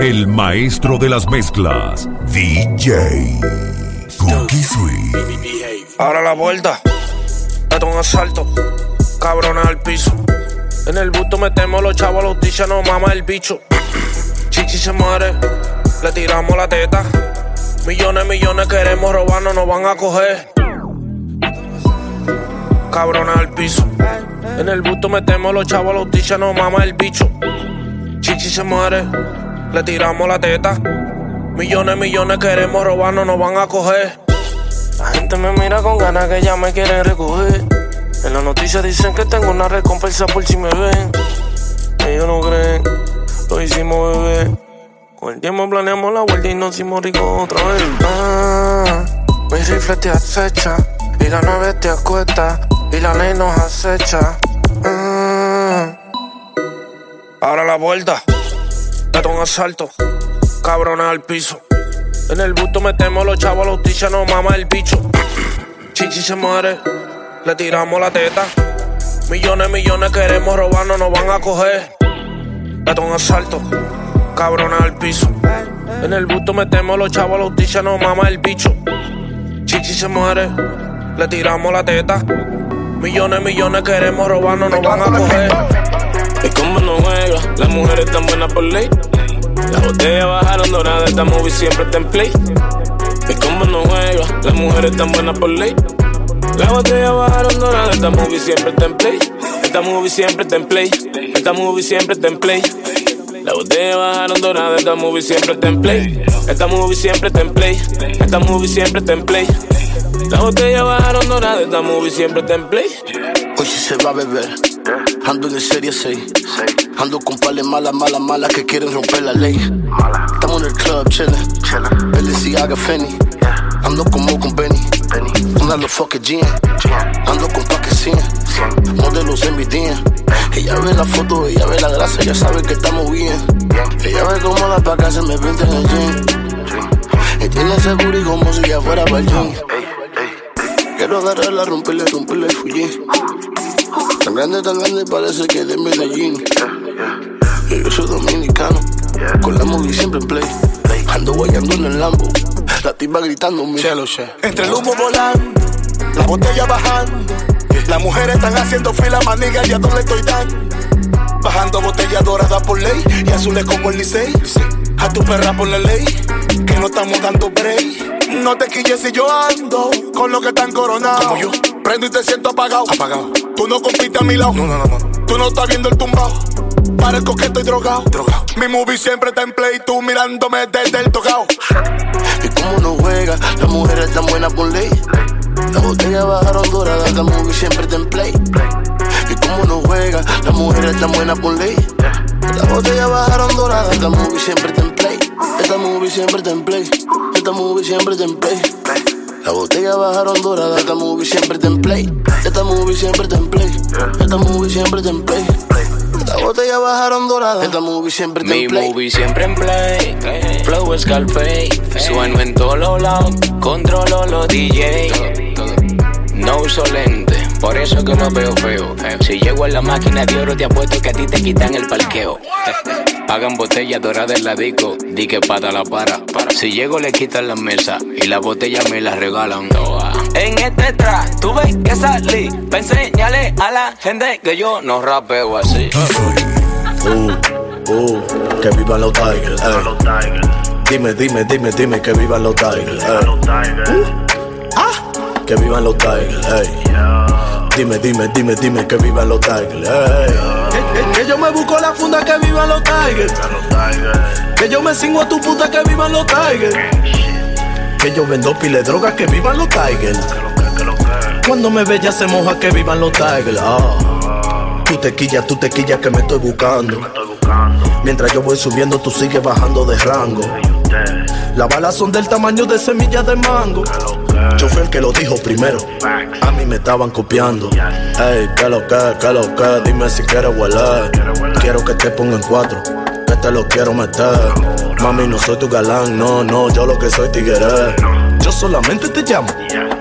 El maestro de las mezclas, DJ Cookie Sweet. Ahora la vuelta, esto un asalto, cabrones al piso. En el busto metemos los chavos, los tichas no mama el bicho. Chichi se muere, le tiramos la teta. Millones, millones queremos robarnos, nos van a coger. Cabrones al piso. En el busto metemos los chavos, los tichas no mama el bicho. Chichi se muere, le tiramos la teta. Millones, millones queremos robarnos, nos van a coger. La gente me mira con ganas que ya me quieren recoger. En las noticias dicen que tengo una recompensa por si me ven. Ellos no creen, lo hicimos bebé. Con el tiempo planeamos la vuelta y nos hicimos ricos otra vez. Ah, mi rifle te acecha y la nave te acuesta y la ley nos acecha. Ah. Ahora la vuelta, esto un asalto, cabrones al piso. En el busto metemos los chavos, los tichas no mama el bicho. Chichi se muere, le tiramos la teta. Millones, millones queremos robarnos, nos van a coger. Esto un asalto, cabrones al piso. En el busto metemos los chavos, los tichas no mama el bicho. Chichi se muere, le tiramos la teta. Millones, millones queremos robarnos, nos van a coger. Y como no juega, las mujeres están buenas por ley. Las botellas bajaron doradas, esta movie siempre está en play. Y como no juega, las mujeres están buenas por ley. Las botellas bajaron doradas, esta movie siempre está en play. Esta movie siempre está en play. Esta movie siempre está en play. Las botellas bajaron doradas, esta movie siempre está en play. Esta movie siempre está en play. Esta movie siempre está en play. Las botellas bajaron doradas, esta movie siempre está en play. Hoy sí se va a beber. Ando en el serie 6. Ando con pales malas, malas, malas que quieren romper la ley. Estamos en el club chillin'. Balenciaga Fenny. Ando como con Benny. Una los fucking jeans. Ando con paque 100. Modelos en mi día. Ella ve la foto, ella ve la grasa, ella sabe que estamos bien. Ella ve como las pacas se me pintan en el jean. Y tiene ese booty como si ya fuera para el gym. Quiero agarrarla, romperle, romperle el fullín. Tan grande, tan grande, parece que es de Medellín. Y yo soy dominicano, con la movie siempre en play. Ando guayando en el Lambo, la tipa gritándome. Entre el humo volando, la botella bajando. Las mujeres están haciendo fila, maniga, y a dónde estoy dando. Bajando botella dorada por ley y azules como el Licey. A tu perra por la ley, que no estamos dando break. No te quilles si yo ando con los que están coronados. Como yo. Prendo y te siento apagado. Apagado. Tú no compites a mi lado. No, no, no, no. Tú no estás viendo el tumbao. Parezco que estoy drogado. Drogado. Mi movie siempre está en play. Tú mirándome desde el tocado. Y como no juega, las mujeres están buenas por ley. Las botellas bajaron doradas, la movie siempre está en play. Y como no juega, las mujeres están buenas por ley. Las botellas bajaron doradas, esta movie siempre está en play. Esta movie siempre está en play. Esta movie siempre está en play. Las botellas bajaron doradas, esta movie siempre en play. Esta movie siempre en play. Esta movie siempre en play. Las botellas bajaron doradas, esta movie siempre Mi en play. movie siempre en play. Flow Scarface. Sueno en todos los lados. Controlo los DJ. No uso lente. Por eso que no veo feo. Si llego a la máquina de oro, te apuesto que a ti te quitan el parqueo. Pagan botella dorada en la disco, di que pata la para. Si llego le quitan la mesa y la botella me la regalan. En este track tuve que salir para enseñarle a la gente que yo no rapeo así. Uh, uh, que vivan los Tigers. Dime, dime, dime, dime que vivan los Tigers. ey. Ah, que vivan los Tigers. ey. Dime, dime, dime, dime que vivan los Tigers. Que, que- que yo me busco la funda que vivan los Tigers. Que yo me cingo a tu puta que vivan los Tigers. Que yo vendo pile drogas que vivan los Tigers. Cuando me ve ya se moja que vivan los Tigers. Ah. Tú te quillas, tú te quillas que me estoy buscando. Mientras yo voy subiendo, tú sigues bajando de rango. Las balas son del tamaño de semillas de mango. Yo fui el que lo dijo primero. A mí me estaban copiando. Ey, que lo que, que lo que, dime si quieres hueler. Quiero que te ponga en cuatro, que te lo quiero meter. Mami, no soy tu galán, no, no, yo lo que soy tigre. Yo solamente te llamo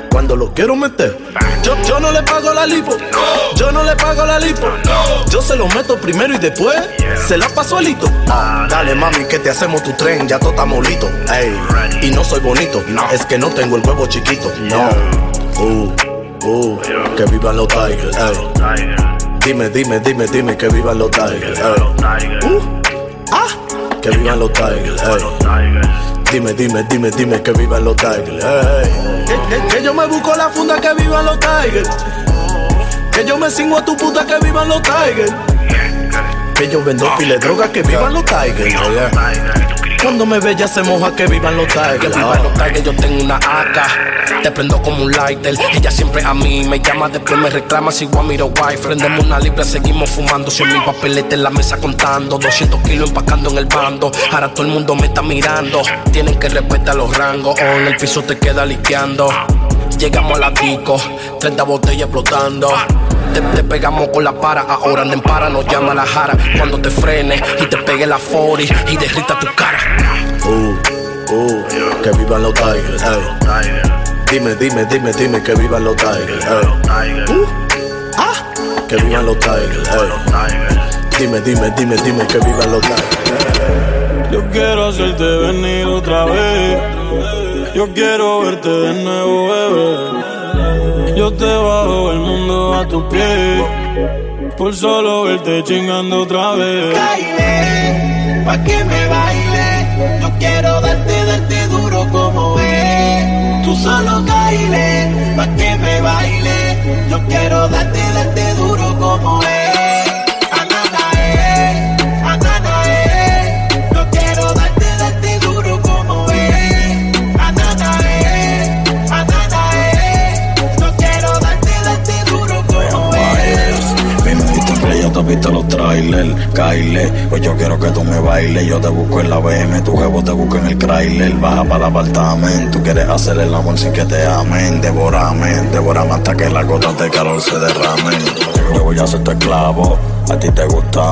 cuando lo quiero meter. Yo, yo no le pago la lipo, yo no le pago la lipo. Yo se lo meto primero y después se la paso alito. Ah, dale mami que te hacemos tu tren, ya todo está molito. Ey, y no soy bonito, es que no tengo el huevo chiquito. No. Uh, uh, que vivan los Tigers. Ey. Dime, dime, dime, dime que vivan los Tigers. Ey. Uh, ah, que vivan los Tigers. Ey. Dime, dime, dime, dime que vivan los Tigers. Que, yo me busco la funda que vivan los Tigers. Que yo me cingo a tu puta que vivan los Tigers. Que yo vendo pile droga que vivan los Tigers. Cuando me ve ya se moja que vivan los tigers. Que vivan los tigers, yo tengo una AK. Te prendo como un lighter. Ella siempre a mí me llama, después me reclama si mirar wife. Prendemos una libra, seguimos fumando. Son mil papeletes en la mesa contando. 200 kilos empacando en el bando. Ahora todo el mundo me está mirando. Tienen que respetar los rangos o en el piso te queda liqueando. Llegamos a la disco, 30 botellas explotando. Te, pegamos con la para, ahora en para nos llama la jara. Cuando te frenes y te pegue la 40 y derrita tu cara. Uh, uh, que vivan los Tigers, Dime, dime, dime, dime que vivan los Tigers, Uh, ah, que vivan los Tigers, Dime, dime, dime, dime que vivan los Tigers. Yo quiero hacerte venir otra vez. Yo quiero verte de nuevo, bebé. Yo te bajo el mundo tus pies. Por solo verte chingando otra vez. Baile, pa' que me baile. Yo quiero darte, darte duro como es. Tú solo baile, pa' que me baile. Yo quiero darte, darte duro como es. Bailes. Yo te busco en la BM, tu jevo te busco en el trailer. Baja para el apartamento. Tú quieres hacer el amor sin que te amen. Devorame, devorame hasta que la gota de calor se derrame. Yo voy a ser tu esclavo. A ti te gusta.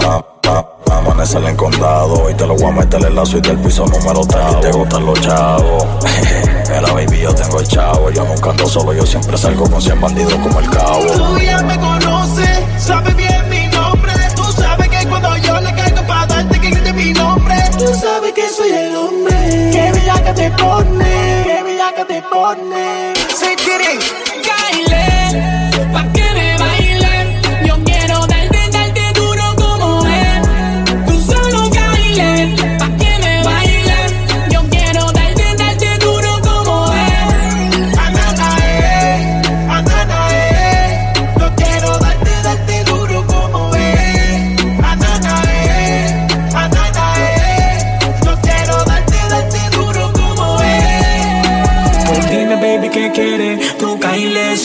Amanecer en condado y te lo voy a meter en la suite del piso número 3 y te gustan los chavos. Mira, baby, yo tengo el chavo. Yo nunca ando solo, yo siempre salgo con 100 bandidos como el cabo. Tú ya me conoces, sabes te pone, qué bella que te pone. Se quiere,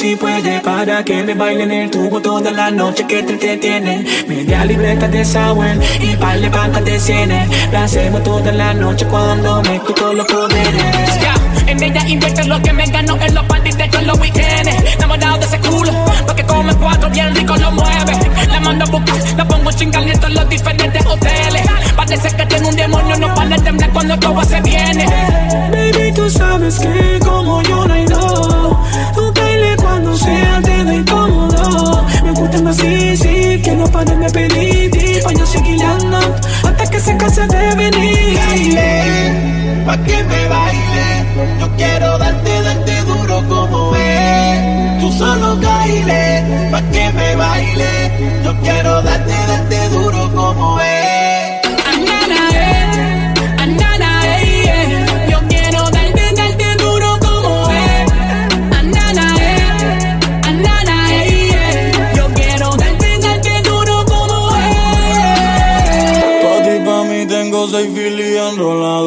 si puede para que me baile en el tubo toda la noche que te entretiene. Media libreta de Sawen y par de pancas de cienes. La hacemos toda la noche cuando me quito los poderes. Ya, en ella invierte lo que me ganó en los parties de todos los weekends. Enamorado de ese culo, porque come cuatro bien rico lo mueve. La mando a buscar, la pongo chingar en todos los diferentes hoteles. Parece que tiene un demonio, no para de temblar cuando todo se viene. Baby, tú sabes que no paren de pedir. Pa' yo seguir hasta que se canse de venir. Baile, pa' que me baile. Yo quiero darte, darte duro como es. Tú solo baile, pa' que me baile. Yo quiero darte,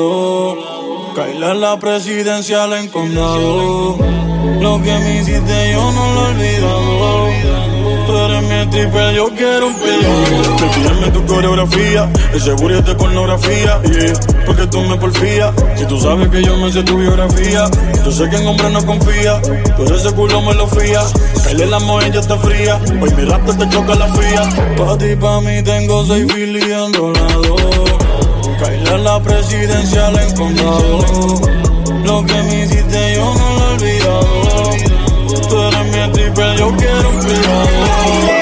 enrolado. Kaila la presidencial en condado. Lo que me hiciste yo no lo he olvidado. Tú eres mi triple, yo quiero un pillo. Te pídeme tu coreografía, ese es de pornografía. Yeah, porque tú me porfías. Si tú sabes que yo me sé tu biografía, yo sé que en hombre no confía. Pero ese culo me lo fía. Dale la mujer ya está fría. Hoy mi rato te choca la fría. Pa' ti, pa' mí tengo seis Philly enrolados. Caíle la presidencial en condado. Lo que me hiciste yo no lo he olvidado. Tú eres mi triple, yo quiero un privado.